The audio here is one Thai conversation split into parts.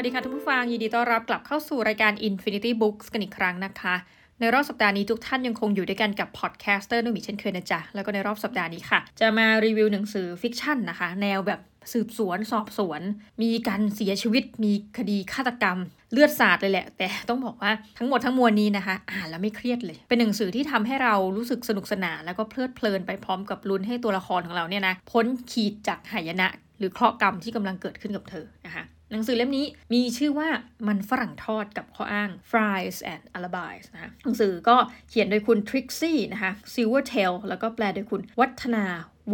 สวัสดีค่ะท่านผู้ฟัง ยินดีต้อนรับกลับเข้าสู่รายการ Infinity Books กันอีกครั้งนะคะ ในรอบสัปดาห์นี้ทุกท่านยังคงอยู่ด้วยกันกับ podcaster นุ่มอีกเช่นเคยนะจ๊ะ แล้วก็ในรอบสัปดาห์นี้ค่ะ จะมารีวิวหนังสือ fiction นะคะ แนวแบบสืบสวนสอบสวน มีการเสียชีวิต มีคดีฆาตกรรม เลือดสาดเลยแหละ แต่ต้องบอกว่าทั้งหมดทั้งมวลนี้นะคะ อ่านแล้วไม่เครียดเลย เป็นหนังสือที่ทำให้เรารู้สึกสนุกสนานแล้วก็เพลิดเพลินไปพร้อมกับลุ้นให้ตัวละครของเราเนี่ยนะพ้นขีดจากหายนะ หรือเคราะห์กรรมที่กำลังเกิดขึ้นกับเธอนะคะ หนังสือเล่มนี้มีชื่อว่ามันฝรั่งทอดกับข้ออ้าง fries and alibis นะะหนังสือก็เขียนโดยคุณทริกซี่นะคะ Silvertail แล้วก็แปลโดยคุณวัฒนา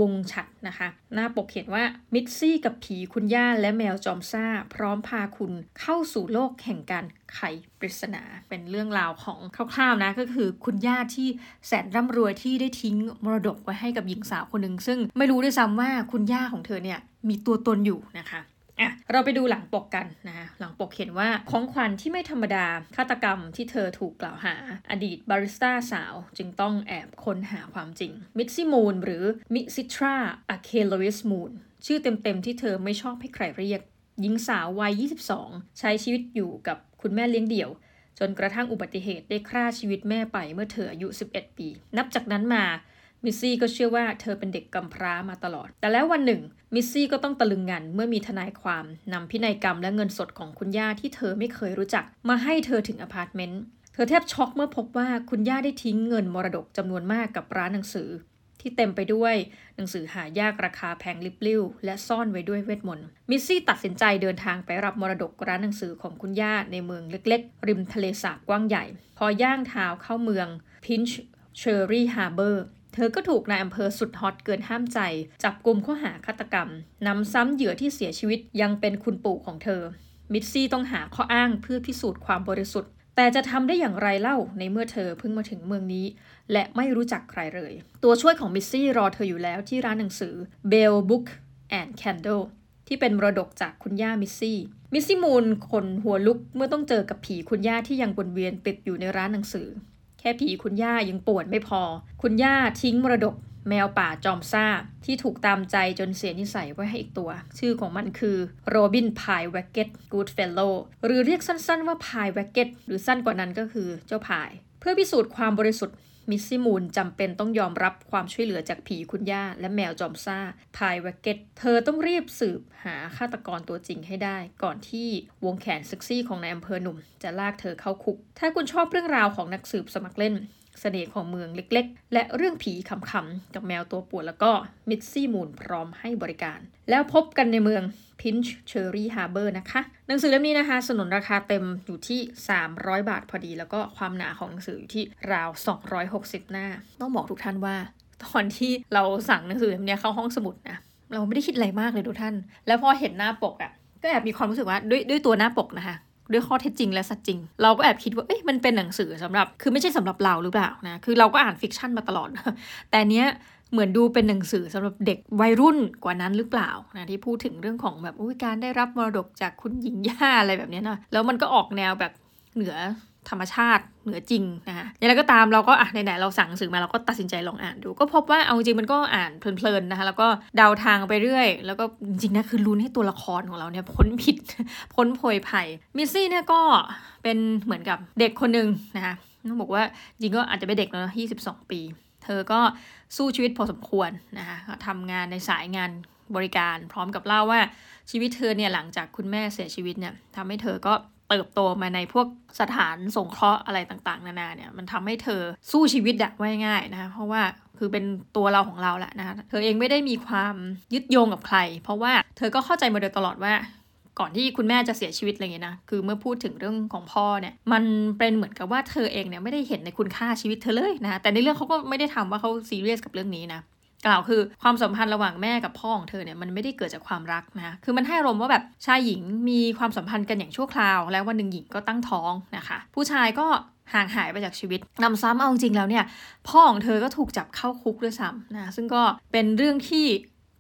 วงฉัดนะคะ หน้าปกเขียนว่ามิดซี่กับผีคุณย่าและแมวจอมซ่า พร้อมพาคุณเข้าสู่โลกแห่งการไขปริศนา เป็นเรื่องราวของคร่าวๆนะก็คือคุณย่าที่แสนร่ำรวยที่ได้ทิ้งมรดกไว้ให้กับหญิงสาวคนหนึ่งซึ่งไม่รู้ด้วยซ้ำว่าคุณย่าของเธอเนี่ยมีตัวตนอยู่นะคะ อะเราไปดูหลังปกกันนะหลังปกเขียนว่าของขวัญที่ไม่ธรรมดาฆาตกรรมที่เธอถูกกล่าวหา อดีตบาริสต้าสาวจึงต้องแอบค้นหาความจริงมิซิมูนหรือมิซิทราอะเคโลวิสมูนชื่อเต็มๆที่เธอไม่ชอบให้ใครเรียก หญิงสาววัย 22 ใช้ชีวิตอยู่กับคุณแม่เลี้ยงเดี่ยว จนกระทั่งอุบัติเหตุได้ฆ่าชีวิตแม่ไปเมื่อเธออายุ 11 ปี นับจากนั้นมา มิสซี่ก็เชื่อว่าเธอเป็นเด็กกำพร้ามาตลอด แต่แล้ววันหนึ่ง มิสซี่ก็ต้องตะลึงงันเมื่อมีทนายความนำพินัยกรรมและเงินสดของคุณย่าที่เธอไม่เคยรู้จัก มาให้เธอถึงอพาร์ตเมนต์ เธอแทบช็อกเมื่อพบว่าคุณย่าได้ทิ้งเงินมรดกจำนวนมากกับร้านหนังสือ ที่เต็มไปด้วยหนังสือหายากราคาแพงลิบลิ่วและซ่อนไว้ด้วยเวทมนต์ มิสซี่ตัดสินใจเดินทางไปรับมรดกร้านหนังสือของคุณย่าในเมืองเล็ก ๆ ริมทะเลสาบกว้างใหญ่ พอย่างเท้าเข้าเมืองพินช์เชอร์รี่ฮาร์เบอร์ เธอก็ถูกนายอำเภอสุดฮอตเกินห้ามใจ จับกลุ่มข้อหาฆาตกรรมหนำซ้ำเหยื่อที่เสียชีวิตยังเป็นคุณปู่ของเธอ มิดซี่ต้องหาข้ออ้างเพื่อพิสูจน์ความบริสุทธิ์ แต่จะทำได้อย่างไรเล่าในเมื่อเธอเพิ่งมาถึงเมืองนี้ และไม่รู้จักใครเลย ตัวช่วยของมิดซี่รอเธออยู่แล้วที่ร้านหนังสือ Bell Book and Candle ที่เป็นมรดกจากคุณย่ามิสซี่ มิสซี่มูนขนหัวลุกเมื่อต้องเจอกับผีคุณย่าที่ยังวนเวียนติดอยู่ในร้านหนังสือ แค่ผีคุณย่ายังป่วนไม่พอ คุณย่าทิ้งมรดกแมวป่าจอมซ่า ที่ถูกตามใจจนเสียนิสัยไว้ให้อีกตัว ชื่อของมันคือโรบินพายแวกเก็ตกูดเฟลโลหรือเรียกสั้นๆว่าพายแวกเก็ตหรือสั้นกว่านั้นก็คือเจ้าพาย เพื่อพิสูจน์ความบริสุทธิ์ มิสซี่มูนจำเป็นต้องยอมรับความช่วยเหลือจากผีคุณย่า และแมวจอมซ่าพายแวกเก็ต เธอต้องรีบสืบหาฆาตกรตัวจริงให้ได้ ก่อนที่วงแขนเซ็กซี่ของนายอำเภอหนุ่ม จะลากเธอเข้าคุก ถ้าคุณชอบเรื่องราวของนักสืบสมัครเล่น เสน่ห์ของเมืองเล็กๆ และเรื่องผีขำๆ กับแมวตัวป่วนแล้วก็มิดซี่มูนพร้อมให้บริการ แล้วพบกันในเมืองพินช์เชอรี่ฮาร์เบอร์นะคะ หนังสือเล่มนี้นะคะ สนนราคาเต็มอยู่ที่ 300 บาทพอดี แล้วก็ความหนาของหนังสืออยู่ที่ราว 260 หน้า ต้องบอกทุกท่านว่า ตอนที่เราสั่งหนังสือเล่มนี้เข้าห้องสมุดนะเราไม่ได้คิดอะไรมากเลยทุกท่าน แล้วพอเห็นหน้าปกอะ่ะก็แอบมีความรู้สึกว่าด้วยด้วยตัวหน้าปกนะคะ ด้วยข้อเท็จจริงและสัจจริง เราก็แอบคิดว่าเอ๊ะมันเป็นหนังสือสำหรับ คือไม่ใช่สำหรับเราหรือเปล่านะคือเราก็อ่าน fiction มาตลอด แต่เนี้ยเหมือนดูเป็นหนังสือสำหรับเด็กวัยรุ่นกว่านั้นหรือเปล่านะที่พูดถึงเรื่องของแบบการได้รับมรดกจากคุณหญิงย่าอะไรแบบนี้นะแล้วมันก็ออกแนวแบบเหนือ ธรรมชาติเหนือจริงนะคะอย่างไรก็ตามเราก็อะไหนๆเราสั่งสือมาเราก็ตัดสินใจลองอ่านดู ก็พบว่าเอาจริงมันก็อ่านเพลินๆนะคะแล้วก็เดาทางไปเรื่อย แล้วก็จริงๆนะคือลุ้นให้ตัวละครของเราเนี่ยพ้นผิดพ้นโพยภัยมิสซี่เนี่ยก็เป็นเหมือนกับเด็กคนหนึ่งนะคะต้องบอกว่าจริงก็อาจจะเป็นเด็กแล้วนะ22ปี เธอก็สู้ชีวิตพอสมควรนะคะทำงานในสายงานบริการพร้อมกับเล่าว่าชีวิตเธอเนี่ยหลังจากคุณแม่เสียชีวิตเนี่ยทำให้เธอก็ เติบโตมาในพวกสถานสงเคราะห์อะไรต่างๆ นานาเนี่ยมันทำให้เธอสู้ชีวิตอะว่าง่ายๆนะคะเพราะว่าคือเป็นตัวเราของเราแหละนะคะเธอเองไม่ได้มีความยึดโยงกับใคร เพราะว่าเธอก็เข้าใจมาโดยตลอดว่าก่อนที่คุณแม่จะเสียชีวิตอะไรเงี้ยนะ คือเมื่อพูดถึงเรื่องของพ่อเนี่ย มันเป็นเหมือนกับว่าเธอเองเนี่ยไม่ได้เห็นในคุณค่าชีวิตเธอเลยนะ แต่ในเรื่องเขาก็ไม่ได้ทำว่าเขาซีเรียสกับเรื่องนี้นะ กล่าวคือความสัมพันธ์ระหว่างแม่กับพ่อของเธอเนี่ยมันไม่ได้เกิดจากความรักนะคือมันให้อารมณ์ว่าแบบชายหญิงมีความสัมพันธ์กันอย่างชั่วคราว แล้ววันหนึ่งหญิงก็ตั้งท้องนะคะ ผู้ชายก็ห่างหายไปจากชีวิตนำซ้ำเอาจริงแล้วเนี่ย พ่อของเธอก็ถูกจับเข้าคุกด้วยซ้ำนะซึ่งก็เป็นเรื่องที่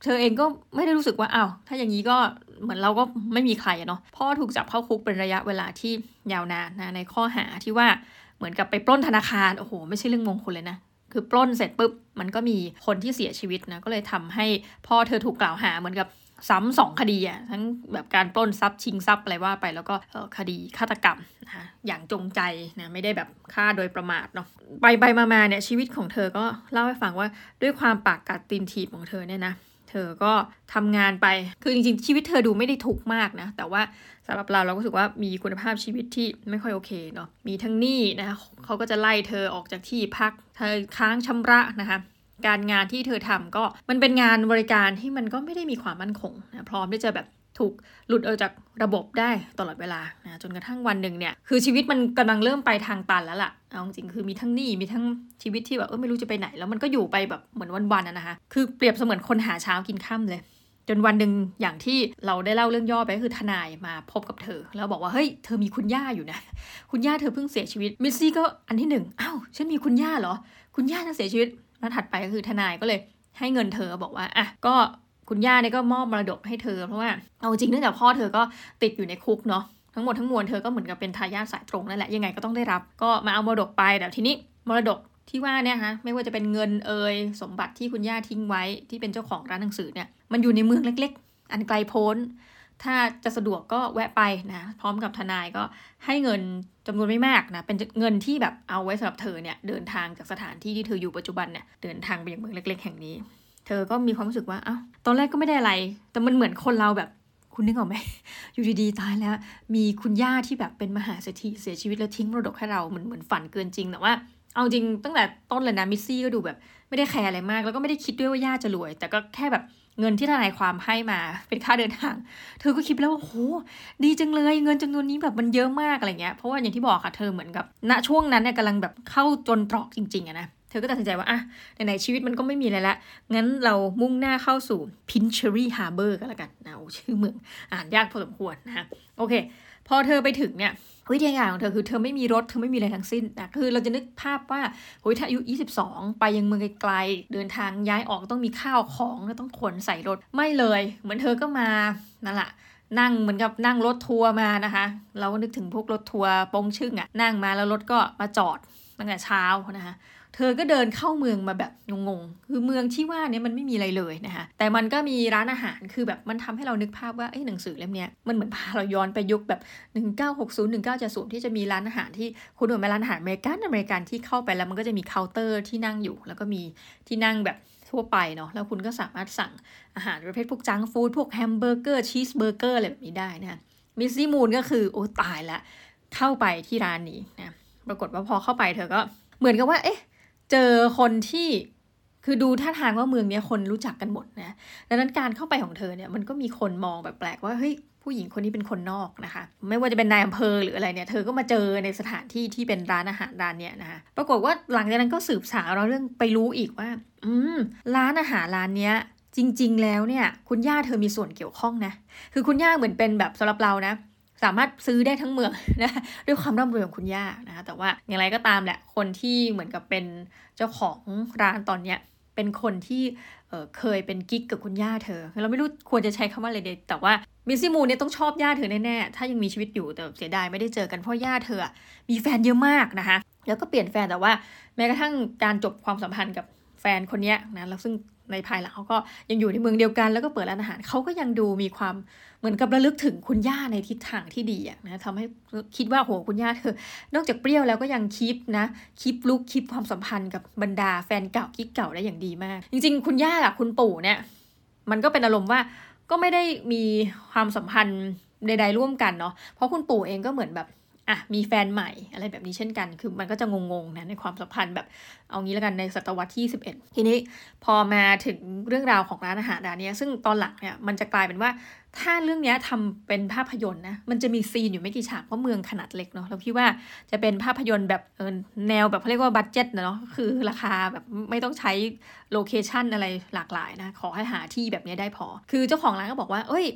เธอเองก็ไม่ได้รู้สึกว่าอ้าวถ้าอย่างนี้ก็เหมือนเราก็ไม่มีใครเนาะพ่อถูกจับเข้าคุกเป็นระยะเวลาที่ยาวนานนะในข้อหาที่ว่าเหมือนกับไปปล้นธนาคารโอ้โหไม่ใช่เรื่องมงคลเลยนะ คือปล้นเสร็จปุ๊บมันก็มีคนที่เสียชีวิตนะก็เลยทำให้พ่อเธอถูกกล่าวหาเหมือนกับซ้ำสองคดีอะทั้งแบบการปล้นทรัพย์ชิงทรัพย์อะไรว่าไปแล้วก็คดีฆาตกรรมนะคะอย่างจงใจนะไม่ได้แบบฆ่าโดยประมาทเนาะไปไปมาๆเนี่ยชีวิตของเธอก็เล่าให้ฟังว่าด้วยความปากกัดตีนถีบของเธอเนี่ยนะ เธอก็ทำงานไป คือจริงๆ ชีวิตเธอดูไม่ได้ทุกข์มากนะ แต่ว่าสำหรับเราเราก็รู้สึกว่ามีคุณภาพชีวิตที่ไม่ค่อยโอเคเนาะ มีทั้งหนี้นะเขาก็จะไล่เธอออกจากที่พัก เธอค้างชำระนะคะการงานที่เธอทำก็มันเป็นงานบริการที่มันก็ไม่ได้มีความมั่นคงนะพร้อมที่จะแบบ ถูกหลุดออกจากระบบได้ตลอดเวลานะจนกระทั่งวันหนึ่งเนี่ยคือชีวิตมันกำลังเริ่มไปทางตันแล้วล่ะเอาจริงคือมีทั้งหนี้มีทั้งชีวิตที่แบบเออไม่รู้จะไปไหน แล้วมันก็อยู่ไปแบบเหมือนวันๆนะคะคือเปรียบเสมือนคนหาเช้ากินค่ำเลย จนวันหนึ่งอย่างที่เราได้เล่าเรื่องย่อไปคือทนายมาพบกับเธอ แล้วบอกว่าเฮ้ยเธอมีคุณย่าอยู่นะ คุณย่าเธอเพิ่งเสียชีวิตมิสซี่ก็อันที่หนึ่งอ้าวฉันมีคุณย่าเหรอ คุณย่าจะเสียชีวิตแล้วถัดไปก็คือทนายก็เลยให้เงินเธอบอกว่าอะก็ คุณย่าเนี่ยก็มอบมรดกให้เธอ เพราะว่าเอาจริงเนื่องจากพ่อเธอก็ติดอยู่ในคุกเนาะทั้งหมดทั้งมวลเธอก็เหมือนกับเป็นทายาทสายตรงนั่นแหละยังไงก็ต้องได้รับ ก็มาเอามรดกไปแต่ทีนี้มรดกที่ว่าเนี่ยฮะไม่ว่าจะเป็นเงินเอ่ยสมบัติที่คุณย่าทิ้งไว้ที่เป็นเจ้าของร้านหนังสือเนี่ยมันอยู่ในเมืองเล็ก ๆ อันไกลโพ้น ถ้าจะสะดวกก็แวะไปนะพร้อมกับทนายก็ให้เงินจำนวนไม่มากนะเป็นเงินที่แบบเอาไว้สำหรับเธอเนี่ยเดินทางจากสถานที่ที่เธออยู่ปัจจุบันเนี่ยเดินทางไปยังเมืองเล็ก ๆ แห่งนี้ เธอก็มีความรู้สึกว่าเอ้าตอนแรกก็ไม่ได้อะไร แต่มันเหมือนคนเราแบบคุณนึกออกไหม อยู่ดีๆตายแล้ว มีคุณย่าที่แบบเป็นมหาเศรษฐีเสียชีวิตแล้วทิ้งมรดกให้เราเหมือนเหมือนฝันเกินจริงแต่ว่า เอาจริงตั้งแต่ต้นเลยนะมิสซี่ก็ดูแบบ ไม่ได้แคร์อะไรมาก แล้วก็ไม่ได้คิดด้วยว่าย่าจะรวย แต่ก็แค่แบบเงินที่ทนายความให้มา เป็นค่าเดินทาง เธอก็คิดแล้วว่าโหดีจังเลยเงินจำนวนนี้แบบมันเยอะมากอะไรเงี้ยเพราะว่าอย่างที่บอกค่ะเธอเหมือนกับ ณช่วงนั้นเนี่ยกำลังแบบเข้าจนตรอกจริงๆอะนะ ธอก็ตัดสินใจว่าอะไหนๆชีวิตมันก็ไม่มีอะไรละงั้นเรามุ่งหน้าเข้าสู่ Pinchery Harbor ก็แล้วกันนะชื่อเมืองอ่านยากพอสมควรนะโอเค พอเธอไปถึงเนี่ยวิธีการของเธอคือเธอไม่มีรถเธอไม่มีอะไรทั้งสิ้นนะคือเราจะนึกภาพว่าโอ้ยถ้าอายุ 22 ไปยังเมืองไกลๆเดินทางย้ายออกต้องมีข้าวของแล้วต้องขนใส่รถไม่เลย เหมือนเธอก็มานั่นแหละนั่งเหมือนกับนั่งรถทัวร์มานะคะ เราก็นึกถึงพวกรถทัวร์ปงชึ่งอะนั่งมาแล้วรถก็มาจอดตั้งแต่เช้านะคะ เธอก็เดินเข้าเมืองมาแบบงงๆ คือเมืองที่ว่าเนี้มันไม่มีอะไรเลยนะคะแต่มันก็มีร้านอาหารคือแบบมันทำให้เรานึกภาพว่าไอ้หนังสือเล่มนี้มันเหมือนพาเราย้อนไปยุคแบบ 1960 1970ที่จะมีร้านอาหารที่คุณดูไหมร้านอาหารอเมริกันอเมริกันที่เข้าไปแล้วมันก็จะมีเคาน์เตอร์ที่นั่งอยู่ แล้วก็มีที่นั่งแบบทั่วไปเนาะแล้วคุณก็สามารถสั่งอาหารประเภทพวก junk food พวกแฮมเบอร์เกอร์ชีสเบอร์เกอร์อะไรแบบนี้ได้นะมิสซี่มูนก็คือโอ้ตายละเข้าไปที่ร้านนี้นะปรากฏว่าพอเข้าไปเธอก็เหมือนกับว่าเอ๊ะ เจอคนที่คือดูท่าทางว่าเมืองนี้คนรู้จักกันหมดนะดังนั้นการเข้าไปของเธอเนี่ยมันก็มีคนมองแบบแปลกว่าเฮ้ยผู้หญิงคนนี้เป็นคนนอกนะคะ ไม่ว่าจะเป็นนายอำเภอหรืออะไรเนี่ย เธอก็มาเจอในสถานที่ที่เป็นร้านอาหารร้านเนี้ยนะคะ ปรากฏว่าหลังจากนั้นก็สืบสาวเราเรื่องไปรู้อีกว่า อืม ร้านอาหารร้านเนี้ย จริง ๆ แล้วเนี่ย คุณย่าเธอมีส่วนเกี่ยวข้องนะ คือคุณย่าเหมือนเป็นแบบสำหรับเรานะ สามารถซื้อได้ทั้งเมืองนะด้วยความร่ำรวยของคุณย่านะคะแต่ว่าอย่างไรก็ตามแหละคนที่เหมือนกับเป็นเจ้าของร้านตอนเนี้ยเป็นคนที่เเคยเป็นกิ๊กกับคุณย่าเธอ เราไม่รู้ควรจะใช้คำว่าอะไรเด็ดแต่ว่ามิซี่มูเนี่ยต้องชอบย่าเธอแน่ๆ ถ้ายังมีชีวิตอยู่แต่เสียดายไม่ได้เจอกันเพราะย่าเธอ มีแฟนเยอะมากนะคะ แล้วก็เปลี่ยนแฟนแต่ว่า แม้กระทั่งการจบความสัมพันธ์กับแฟนคนนี้นะแล้วซึ่ง ในภายหลังเขาก็ยังอยู่ในเมืองเดียวกัน แล้วก็เปิดร้านอาหารเขาก็ยังดูมีความเหมือนกับระลึกถึงคุณย่าในทิศทางที่ดีอะนะทำให้คิดว่าโหคุณย่าเธอนอกจากเปรี้ยวแล้วก็ยังคีปนะคีปลุกคีปความสัมพันธ์กับบรรดาแฟนเก่ากิ๊กเก่าได้อย่างดีมาก จริง ๆ คุณย่ากับคุณปู่เนี่ย มันก็เป็นอารมณ์ว่าก็ไม่ได้มีความสัมพันธ์ใด ๆ ร่วมกันเนาะเพราะคุณปู่เองก็เหมือนแบบ อะมีแฟนใหม่อะไรแบบนี้เช่นกัน คือมันก็จะงงๆนะในความสัมพันธ์แบบเอางี้แล้วกันในศตวรรษที่ 11 ทีนี้พอมาถึงเรื่องราวของร้านอาหารร้านนี้ซึ่งตอนหลังเนี่ยมันจะกลายเป็นว่าถ้าเรื่องนี้ทำเป็นภาพยนตร์นะมันจะมีซีนอยู่ไม่กี่ฉากเพราะเมืองขนาดเล็กเนาะเราคิดว่าจะเป็นภาพยนตร์แบบเออแนวแบบเขาเรียกว่า budget เนาะคือราคาแบบไม่ต้องใช้ location อะไรหลากหลายนะขอให้หาที่แบบนี้ได้พอ คือเจ้าของร้านก็บอกว่า เอ้ย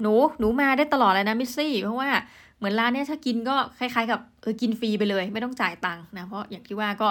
หนูหนูมาได้ตลอดเลยนะมิสซี่เพราะว่า เหมือนร้านเนี้ยถ้ากินก็คล้ายๆกับเออกินฟรีไปเลย ไม่ต้องจ่ายตังค์นะเพราะอย่างที่ว่าก็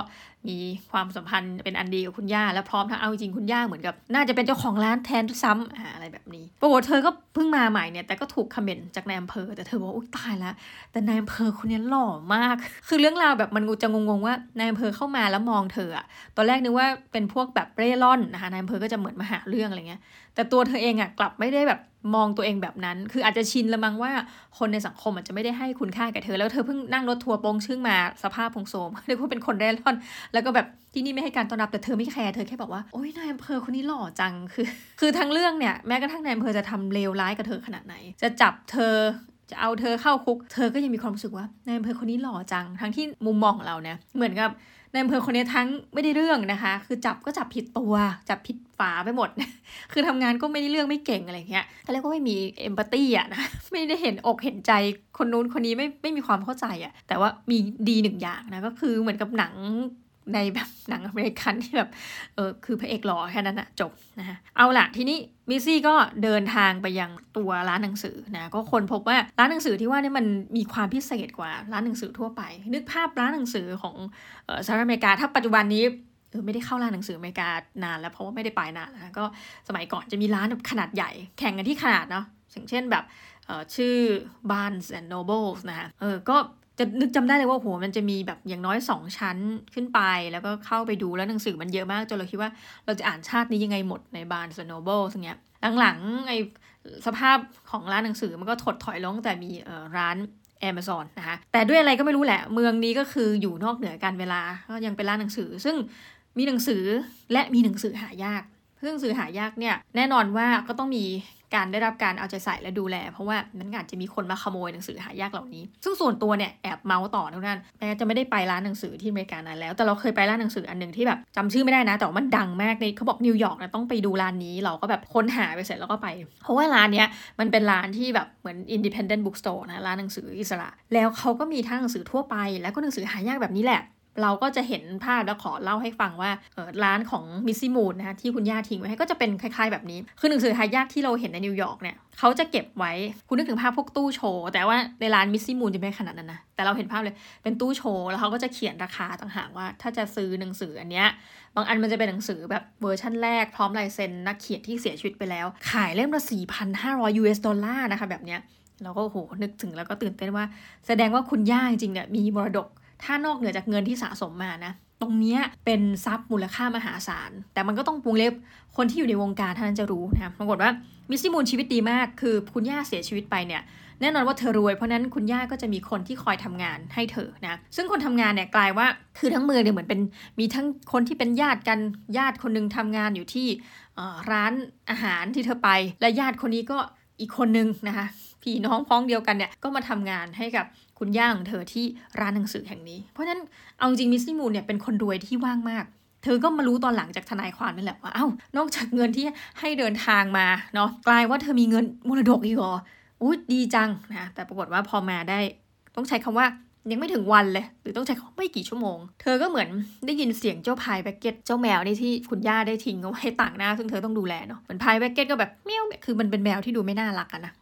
มีความสัมพันธ์เป็นอันดีกับคุณย่า และพร้อมทั้งเอาจริงคุณย่าเหมือนกับ น่าจะเป็นเจ้าของร้านแทนด้วยซ้ำอะไรแบบนี้ปรากฏเธอก็เพิ่งมาใหม่เนี่ยแต่ก็ถูก comment จากนายอำเภอ แต่เธอบอกอุ้ยตายแล้วแต่นายอำเภอคนนี้หล่อมาก คือเรื่องราวแบบมันจะงงๆว่านายอำเภอเข้ามาแล้วมองเธออะตอนแรกนึกว่าเป็นพวกแบบเร่ร่อนนะคะนายอำเภอก็จะเหมือนมาหาเรื่องอะไรเงี้ย แต่ตัวเธอเองอะกลับไม่ได้แบบมองตัวเองแบบนั้น คืออาจจะชินละมั้งว่าคนในสังคมอาจจะไม่ได้ให้คุณค่ากับเธอแล้วเธอเพิ่งนั่งรถทัวร์ปงชึ่งมาสภาพผงโสมเรียกว่าเป็นคนเร่ร่อน แล้วก็แบบที่นี่ไม่ให้การต้อนรับแต่เธอไม่แคร์เธอแค่บอกว่าโอ๊ยนายอำเภอคนนี้หล่อจังคือ คือทั้งเรื่องเนี่ยแม้กระทั่งนายอำเภอจะทำเลวร้ายกับเธอขนาดไหน จะจับเธอจะเอาเธอเข้าคุก เธอก็ยังมีความรู้สึกว่านายอำเภอคนนี้หล่อจัง ทั้งที่มุมมองของเราเนี่ยเหมือนกับ อำเภอคนนี้ทั้งไม่ได้เรื่องนะคะ คือจับก็จับผิดตัว จับผิดฝาไปหมด คือทำงานก็ไม่ได้เรื่องไม่เก่งอะไรเงี้ยเขาเรียกว่าไม่มีเอมพัตตีอะนะ ไม่ได้เห็นอกเห็นใจคนนู้นคนนี้ไม่ไม่มีความเข้าใจอะ แต่ว่ามีดีหนึ่งอย่างนะก็คือเหมือนกับหนัง ในแบบหนังอเมริกันที่แบบเออคือพระเอกหล่อแค่นั้นอะจบนะฮะเอาละทีนี้มิซี่ก็เดินทางไปยังตัวร้านหนังสือนะก็คนพบว่าร้านหนังสือที่ว่านี่มันมีความพิเศษกว่าร้านหนังสือทั่วไป นึกภาพร้านหนังสือของสหรัฐอเมริกาถ้าปัจจุบันนี้เออไม่ได้เข้าร้านหนังสืออเมริกานานแล้วเพราะว่าไม่ได้ไปนานแล้วก็สมัยก่อนจะมีร้านแบบขนาดใหญ่ แข่งกันที่ขนาดเนาะอย่างเช่นแบบชื่อ Barnes and Nobles นะคะเออก็ จะนึกจำได้เลยว่าโหมันจะมีแบบอย่างน้อยสองชั้นขึ้นไป แล้วก็เข้าไปดูแล้วหนังสือมันเยอะมากจนเราคิดว่าเราจะอ่านชาตินี้ยังไงหมดใน Barnes & Noble สิ่งเงี้ยหลังๆไอ้สภาพของร้านหนังสือมันก็ถดถอยลงแต่มีร้าน Amazon นะคะแต่ด้วยอะไรก็ไม่รู้แหละ เมืองนี้ก็คืออยู่นอกเหนือกาลเวลาก็ยังเป็นร้านหนังสือ ซึ่งมีหนังสือและมีหนังสือหายาก ซึ่งหนังสือหายากเนี่ยแน่นอนว่าก็ต้องมีการได้รับการเอาใจใส่และดูแล เพราะว่ามันอาจจะมีคนมาขโมยหนังสือหายากเหล่านี้ ซึ่งส่วนตัวเนี่ยแอบเมาส์ต่อทุกท่านแม้จะไม่ได้ไปร้านหนังสือที่อเมริกานานแล้ว แต่เราเคยไปร้านหนังสืออันหนึ่งที่แบบจำชื่อไม่ได้นะ แต่ว่ามันดังมากในเขาบอกนิวยอร์กนะต้องไปดูร้านนี้ เราก็แบบค้นหาไปเสร็จแล้วก็ไป เพราะว่าร้านเนี้ยมันเป็นร้านที่แบบเหมือน independent bookstore นะร้านหนังสืออิสระ แล้วเขาก็มีทั้งหนังสือทั่วไป แล้วก็หนังสือหายากแบบนี้แหละ เราก็จะเห็นภาพแล้วขอเล่าให้ฟังว่าร้านของมิสซี่มูนนะคะที่คุณย่าทิ้งไว้ให้ก็จะเป็นคล้ายๆแบบนี้ คือหนังสือหายากที่เราเห็นในนิวยอร์กเนี่ยเขาจะเก็บไว้คุณนึกถึงภาพพวกตู้โชว์ แต่ว่าในร้านมิสซี่มูนจะไม่ขนาดนั้นนะแต่เราเห็นภาพเลยเป็นตู้โชว์แล้วเขาก็จะเขียนราคาต่างหากว่า ถ้าจะซื้อหนังสืออันเนี้ยบางอันมันจะเป็นหนังสือแบบเวอร์ชั่นแรกพร้อมลายเซ็นนักเขียนที่เสียชีวิตไปแล้ว ขายเล่มละ4,500 US ดอลลาร์นะคะแบบเนี้ยเราก็โหนึกถึงแล้วก็ตื่นเต้นว่า แสดงว่าคุณย่าจริงๆเนี่ยมีมรดก ถ้านอกเหนือจากเงินที่สะสมมานะ ตรงนี้เป็นทรัพย์มูลค่ามหาศาล แต่มันก็ต้องปรุงเล็บคนที่อยู่ในวงการท่านจะรู้นะปรากฏว่ามิสซี่มูนชีวิตดีมาก คือคุณย่าเสียชีวิตไปเนี่ยแน่นอนว่าเธอรวยเพราะนั้นคุณย่าก็จะมีคนที่คอยทำงานให้เธอนะซึ่งคนทำงานเนี่ยกลายว่าคือทั้งเมืองเนี่ยเหมือนเป็นมีทั้งคนที่เป็นญาติกันญาติคนนึงทำงานอยู่ที่ร้านอาหารที่เธอไป และญาติคนนี้ก็อีกคนนึงนะคะ พี่น้องพ้องเดียวกันเนี่ยก็มาทำงานให้กับคุณย่าของเธอที่ร้านหนังสือแห่งนี้ เพราะฉะนั้นเอาจริงมิสซี่มูนเนี่ยเป็นคนรวยที่ว่างมาก เธอก็มารู้ตอนหลังจากทนายความนั่นแหละว่าเอา้านอกจากเงินที่ให้เดินทางมาเนาะกลายว่าเธอมีเงินมรดกอีกเหรออุ้ยดีจังนะแต่ปรากฏว่าพอมาได้ต้องใช้คำว่ายังไม่ถึงวันเลย หรือต้องใช้ไม่กี่ชั่วโมง เธอก็เหมือนได้ยินเสียงเจ้าพายแบ็กเก็ตเจ้าแมวนี่ที่คุณย่าได้ทิ้งเอาไว้ต่างหน้า ซึ่งเธอต้องดูแลเนาะเหมือนพายแบ็กเก็ตก็แบบเมี้ยวคือมันเป็นแมวที่ดูไม่น่ารักอะนะ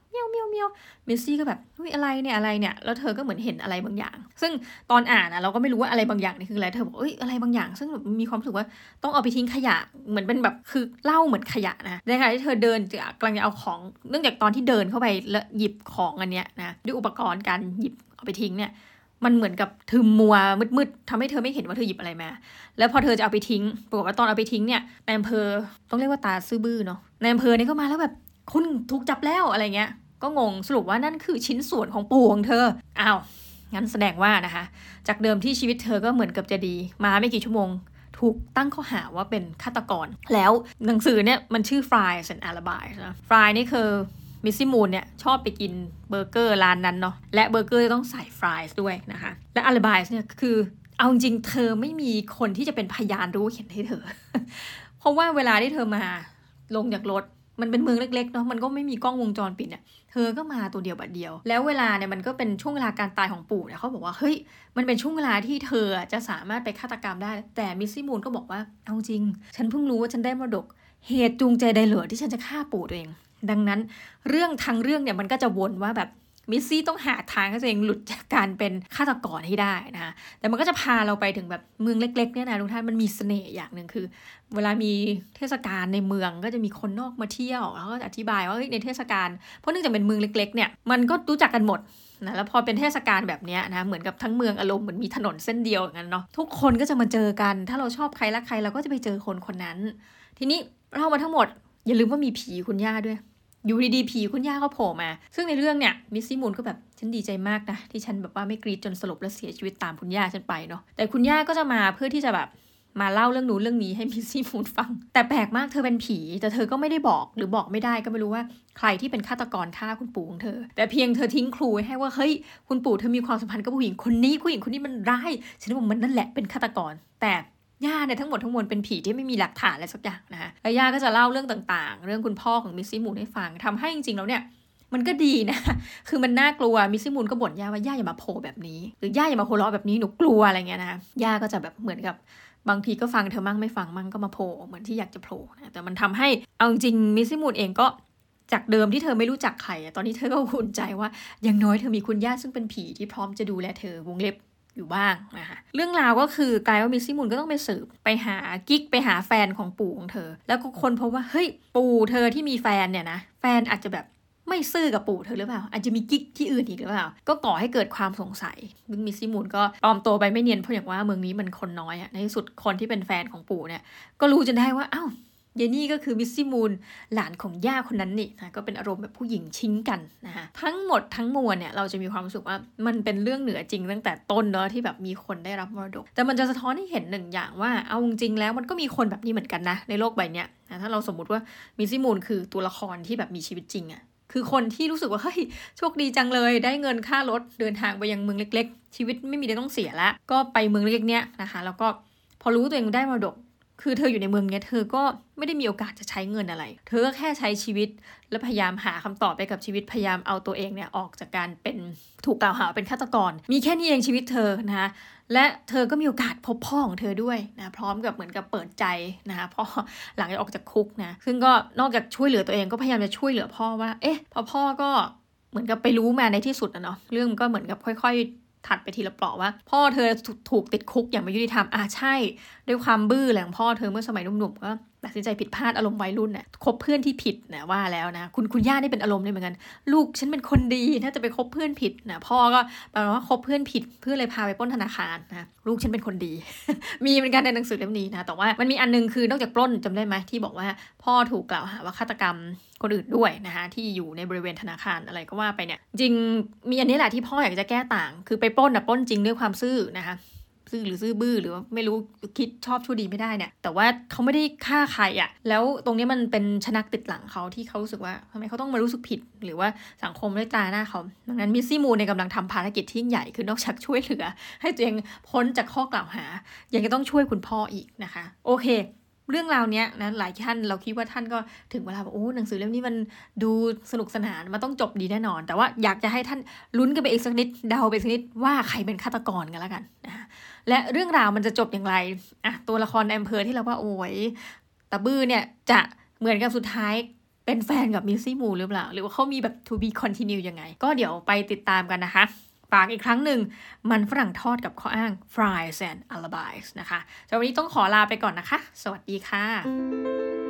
เมี้ยวมิสซี่ก็แบบอุ้ยอะไรเนี่ยอะไรเนี่ยแล้วเธอก็เหมือนเห็นอะไรบางอย่าง ซึ่งตอนอ่านอะเราก็ไม่รู้ว่าอะไรบางอย่างนี่คืออะไรเธอบอกเอ้ยอะไรบางอย่าง ซึ่งมีความรู้สึกว่าต้องเอาไปทิ้งขยะเหมือนเป็นแบบคือเล่าเหมือนขยะนะในขณะที่เธอเดินจะกำลังจะเอาของเนื่องจากตอนที่เดินเข้าไปแล้วหยิบของอันเนี้ยนะด้วยอุปกรณ์การหยิบเอาไปทิ้งเนี่ยมันเหมือนกับทึมมัวมืดๆทำให้เธอไม่เห็นว่าเธอหยิบอะไรมา แล้วพอเธอจะเอาไปทิ้งปรากฏว่าตอนเอาไปทิ้งเนี่ยในอำเภอต้องเรียกว่าตาซื่อบื้อเนาะในอำเภอนี่ก็มาแล้วแบบคุณถูกจับแล้วอะไรเงี้ย ก็งงสรุปว่านั่นคือชิ้นส่วนของปู่ของเธออ้าวงั้นแสดงว่านะคะ จากเดิมที่ชีวิตเธอก็เหมือนกับจะดี มาไม่กี่ชั่วโมง ถูกตั้งข้อหาว่าเป็นฆาตกร แล้วหนังสือเนี่ยมันชื่อ Fries and Alibi นะ fries นี่คือมิสซี่มูนเนี่ยชอบไปกินเบอร์เกอร์ร้านนั้นเนาะและเบอร์เกอร์ต้องใส่ fries ด้วยนะคะ และ Alibis เนี่ยคือเอาจริงเธอไม่มีคนที่จะเป็นพยานรู้เห็นให้เธอ เพราะว่าเวลาที่เธอมาลงจากรถ มันเป็นเมืองเล็กๆเนาะมันก็ไม่มีกล้องวงจรปิดเนี่ยเธอก็มาตัวเดียวบัดเดียว แล้วเวลาเนี่ยมันก็เป็นช่วงเวลาการตายของปู่เนี่ยเขาบอกว่าเฮ้ยมันเป็นช่วงเวลาที่เธอจะสามารถไปฆาตกรรมได้ แต่มิสซี่มูนก็บอกว่าเอาจริง ฉันเพิ่งรู้ว่าฉันได้มรดก เหตุจูงใจใดเหลือที่ฉันจะฆ่าปู่ตัวเอง ดังนั้นเรื่องทางเรื่องเนี่ยมันก็จะวนว่าแบบ มิสซี่ต้องหาทางให้ตัวเองหลุดจากการเป็นฆาตกรให้ได้นะคะแต่มันก็จะพาเราไปถึงแบบเมืองเล็กๆเนี่ยนะทุกท่านมันมีเสน่ห์อย่างหนึ่งคือ เวลามีเทศกาลในเมืองก็จะมีคนนอกมาเที่ยวแล้วก็อธิบายว่าในเทศกาลเพราะเนื่องจากเป็นเมืองเล็กๆเนี่ยมันก็รู้จักกันหมดนะแล้วพอเป็นเทศกาลแบบนี้นะเหมือนกับทั้งเมืองอารมณ์เหมือนมีถนนเส้นเดียวอย่างนั้นเนาะทุกคนก็จะมาเจอกัน ถ้าเราชอบใครรักใครเราก็จะไปเจอคนคนนั้น ทีนี้เล่ามาทั้งหมดอย่าลืมว่ามีผีคุณย่าด้วย อยู่ดีๆผีคุณย่าก็โผล่มา ซึ่งในเรื่องเนี่ยมิสซี่มูนก็แบบฉันดีใจมากนะที่ฉันแบบว่าไม่กรี๊ดจนสลบและเสียชีวิตตามคุณย่าฉันไปเนาะแต่คุณย่าก็จะมาเพื่อที่จะแบบมาเล่าเรื่องนู้นเรื่องนี้ให้มิสซี่มูนฟัง แต่แปลกมากเธอเป็นผี แต่เธอก็ไม่ได้บอกหรือบอกไม่ได้ก็ไม่รู้ว่าใครที่เป็นฆาตกรฆ่าคุณปู่ของเธอ แต่เพียงเธอทิ้งครูให้ว่าเฮ้ยคุณปู่เธอมีความสัมพันธ์กับผู้หญิงคนนี้ผู้หญิงคนนี้มันร้ายฉันว่ามันนั่นแหละเป็นฆาตกร แต่ ย่าเนี่ยทั้งหมดทั้งมวลเป็นผีที่ไม่มีหลักฐานอะไรสักอย่างนะคะแล้วย่าก็จะเล่าเรื่องต่างๆ เรื่องคุณพ่อของมิสซี่มูนให้ฟังทำให้จริงๆแล้วเนี่ยมันก็ดีนะ คือมันน่ากลัว มิสซี่มูนก็บ่นย่าว่าย่าอย่ามาโผล่แบบนี้ หรือย่าอย่ามาโผล่ล้อแบบนี้ หนูกลัวอะไรเงี้ยนะ ย่าก็จะแบบเหมือนกับบางทีก็ฟังเธอมั่งไม่ฟังมั่งก็มาโผล่เหมือนที่อยากจะโผล่นะ แต่มันทำให้ เอาจริงมิสซี่มูนเองก็จากเดิมที่เธอไม่รู้จักใคร ตอนนี้เธอก็อุ่นใจว่าอย่างน้อยเธอมีคุณย่าซึ่งเป็นผีที่พร้อมจะดูแลเธอ วงเล็บ อยู่บ้างนะคะเรื่องราวก็คือกลายว่ามิสซี่มูนก็ต้องไปสืบไปหากิ๊กไปหาแฟนของปู่ของเธอ แล้วก็ค้นพบว่าเฮ้ยปู่เธอที่มีแฟนเนี่ยนะแฟนอาจจะแบบไม่ซื่อกับปู่เธอหรือเปล่า อาจจะมีกิ๊กที่อื่นอีกหรือเปล่า ก็ก่อให้เกิดความสงสัยมึงมิสซี่มูนก็ปลอมตัวไปไม่เนียนเพราะอย่างว่าเมืองนี้มันคนน้อยอะในที่สุดคนที่เป็นแฟนของปู่เนี่ยก็รู้จนได้ว่าอ้าว เยนี่ก็คือมิสซี่มูนหลานของย่าคนนั้นนี่นะก็เป็นอารมณ์แบบผู้หญิงชิงกันนะคะทั้งหมดทั้งมวลเนี่ยเราจะมีความรู้สึกว่ามันเป็นเรื่องเหนือจริงตั้งแต่ต้นเนาะที่แบบมีคนได้รับมรดก แต่มันจะสะท้อนให้เห็นหนึ่งอย่างว่าเอาจริงแล้วมันก็มีคนแบบนี้เหมือนกันนะในโลกใบนี้นะถ้าเราสมมติว่ามิสซี่มูนคือตัวละครที่แบบมีชีวิตจริงอะคือคนที่รู้สึกว่าเฮ้ยโชคดีจังเลยได้เงินค่ารถเดินทางไปยังเมืองเล็ก ๆ ชีวิตไม่มีอะไรต้องเสียล้วก็ไปเมืองเล็กๆเนี้ยนะคะแล้วก็พอรู้ตัวเองได้มรดก คือเธออยู่ในเมืองเนี้ยเธอก็ไม่ได้มีโอกาสจะใช้เงินอะไร เธอก็แค่ใช้ชีวิตและพยายามหาคำตอบไปกับชีวิตพยายามเอาตัวเองเนี่ยออกจากการเป็นถูกกล่าวหาเป็นฆาตกร มีแค่นี้เองชีวิตเธอนะคะและเธอก็มีโอกาสพบพ่อของเธอด้วยนะพร้อมกับเหมือนกับเปิดใจนะคะพ่อหลังจากออกจากคุกนะซึ่งก็นอกจากช่วยเหลือตัวเองก็พยายามจะช่วยเหลือพ่อว่า เอ๊ะพอพ่อก็เหมือนกับไปรู้มาในที่สุดนะเนาะเรื่องก็เหมือนกับค่อย ถัดไปทีละเปราะว่า พ่อเธอถูกติดคุกอย่างไม่ยุติธรรมอ่าใช่ ด้วยความบื้อแหลงพ่อเธอเมื่อสมัยหนุ่มๆก็ ตัดสินใจผิดพลาดอารมณ์วัยรุ่นเนี่ยคบเพื่อนที่ผิดนะว่าแล้วนะคุณคุณย่านี่เป็นอารมณ์เลยเหมือนกัน ลูกฉันเป็นคนดีถ้าจะไปคบเพื่อนผิดนะพ่อก็แปลว่าคบเพื่อนผิดเพื่อนเลยพาไปปล้นธนาคารนะลูกฉันเป็นคนดี มีเหมือนกันในหนังสือเล่มนี้นะแต่ว่ามันมีอันนึงคือนอกจากปล้นจำได้ไหมที่บอกว่าพ่อถูกกล่าวหาว่าฆาตกรรมคนอื่นด้วยนะคะที่อยู่ในบริเวณธนาคารอะไรก็ว่าไปเนี่ยจริงมีอันนี้แหละที่พ่ออยากจะแก้ต่าง คือไปปล้นนะปล้นจริงด้วยความซื่อนะคะ ซื่อหรือซื่อบื้อหรือว่าไม่รู้คิดชอบชั่วดีไม่ได้เนี่ย แต่ว่าเขาไม่ได้ฆ่าใครอะ่ะ แล้วตรงนี้มันเป็นชนักติดหลังเขาที่เขารู้สึกว่าทำไมเขาต้องมารู้สึกผิด หรือว่าสังคมได้ตาหน้าเขาดังนั้นมิสซี่มูนในกำลังทำภารกิจที่ยิ่งใหญ่คือนอกจากช่วยเหลือ ให้ตัวเองพ้นจากข้อกล่าวหา ยังจะต้องช่วยคุณพ่ออีกนะคะ โอเคเรื่องราวเนี้ยนะหลายท่านเราคิดว่าท่านก็ถึงเวลาแบบโอ้หนังสือเล่มนี้มันดูสนุกสนานมันต้องจบดีแน่นอน แต่ว่าอยากจะให้ท่านลุ้นกันไปอีกสักนิดเดาไปสักนิดว่าใครเป็นฆาตกรกันแล้วกันนะ และเรื่องราวมันจะจบอย่างไรอะตัวละครแอมเพอร์ที่เราว่าโอ้ยตะบื้อเนี่ยจะเหมือนกับสุดท้ายเป็นแฟนกับมิสซี่มูนหรือเปล่า หรือว่าเขามีแบบ to be continue ยังไง ก็เดี๋ยวไปติดตามกันนะคะฝากอีกครั้งหนึ่ง มันฝรั่งทอดกับข้ออ้าง fries and alibis นะคะสำหรับวันนี้ต้องขอลาไปก่อนนะคะ สวัสดีค่ะ